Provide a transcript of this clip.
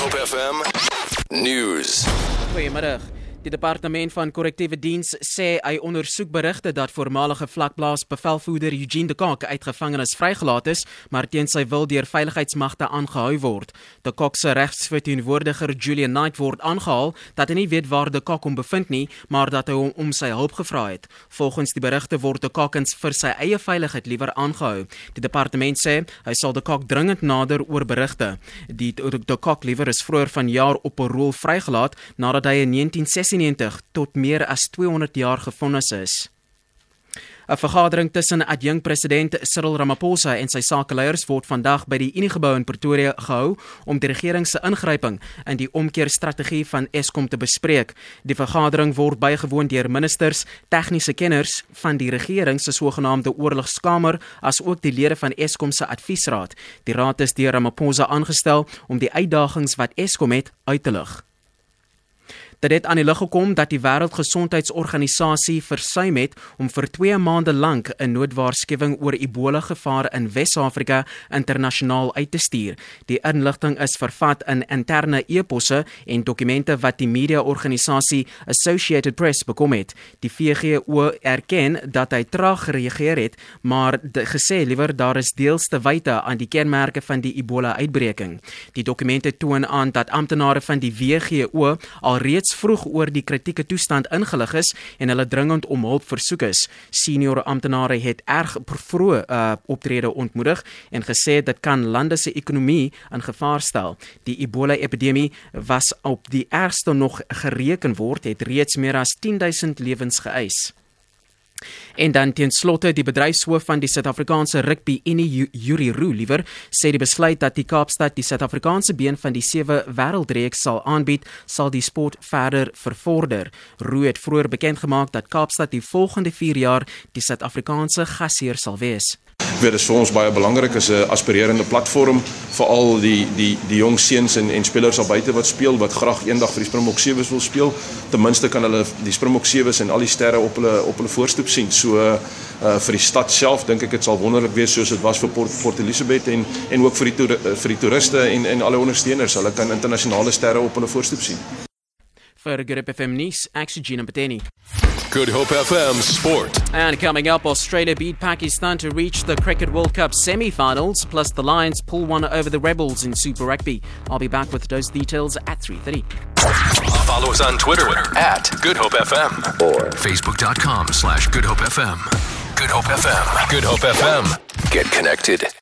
Hope FM News. Goeiemiddag. Die departement van korrektiewe diens sê hy ondersoek berigte dat voormalige vlakplaas bevelvoerder Eugene de Kok uit gevangenis vrygelaat is, maar teen sy wil deur veiligheidsmagte aangehou word. De Kok se regsverteenwoordiger Julian Knight word aangehaal dat hy nie weet waar de Kok hom bevind nie, maar dat hy hom om sy hulp gevra het. Volgens die berigte word de Kok ins vir sy eie veiligheid liewer aangehou. Die departement sê hy sal de Kok dringend nader oor berigte. Die de Kok liewer is vroeër vanjaar op 'n rol vrygelaat nadat hy in 1960 1996 tot meer as 200 jaar gefonnis is. 'n Vergadering tussen adjunkpresident Cyril Ramaphosa en sy sakeleiers word vandag by die Unigebou in Pretoria gehou om die regering se ingryping in die omkeerstrategie van Eskom te bespreek. Die vergadering word bygewoon deur ministers, tegniese kenners van die regering se sogenaamde oorlogskamer, asook die lede van Eskom se adviesraad. Die raad is deur Ramaphosa aangestel om die uitdagings wat Eskom het uit te lig. Dit het aan die lig gekom dat die Wêreldgesondheidsorganisasie versuim het om vir 2 maande lank 'n noodwaarskuwing oor Ebola gevaar in Wes-Afrika internasionaal uit te stuur. Die inligting is vervat in interne e-posse en dokumente wat die media-organisasie Associated Press bekom het. Die VGO erken dat hy traag gereageer het, maar gesê liewer daar is deels te wyte aan die kenmerke van die Ebola-uitbreking. Die dokumente toon aan dat amptenare van die VGO alreeds reeds vroeg oor die kritieke toestand ingelig is en hulle dringend om hulp versoek is. Senior amptenare het erg vroeg uh, optrede ontmoedig en gesê dit kan lande se ekonomie in gevaar stel. Die Ebola-epidemie was op die ergste nog gereken word, het reeds meer as 10000 lewens geëis. En dan teen slotte die bedryfshoof van die Suid-Afrikaanse rugby Eni Yuri Roo liewer sê die besluit dat die Kaapstad die Suid-Afrikaanse been van die sewe wêreldreeks sal aanbied, sal die sport verder vervorder. Roo het vroeër bekend gemaak dat Kaapstad die volgende 4 jaar die Suid-Afrikaanse gasheer sal wees weet dit vir ons baie belangrik is 'n aspirerende platform vir al die die die jong seuns en en spelers al buite wat speel wat graag eendag vir die Springbok Sewes wil speel. Ten minste kan hulle die Springbok Sewes en al die sterre op hulle op hulle voorstoep sien. So uh vir die stad self dink ek dit sal wonderlik wees soos dit was vir Port, Port Elizabeth en en ook vir die toer, vir die toeriste en en alle ondersteuners. Hulle kan internasionale sterre op hulle voorstoep sien. Vir Hope FM Nice, Oxygen Pateni. Good Hope FM Sport. And coming up, Australia beat Pakistan to reach the Cricket World Cup semi-finals, plus the Lions pull one over the Rebels in Super Rugby. I'll be back with those details at 3.30. Follow us on Twitter, Twitter at Good Hope FM or Facebook.com slash Good Hope FM. Good Hope FM. Good Hope FM. Get connected.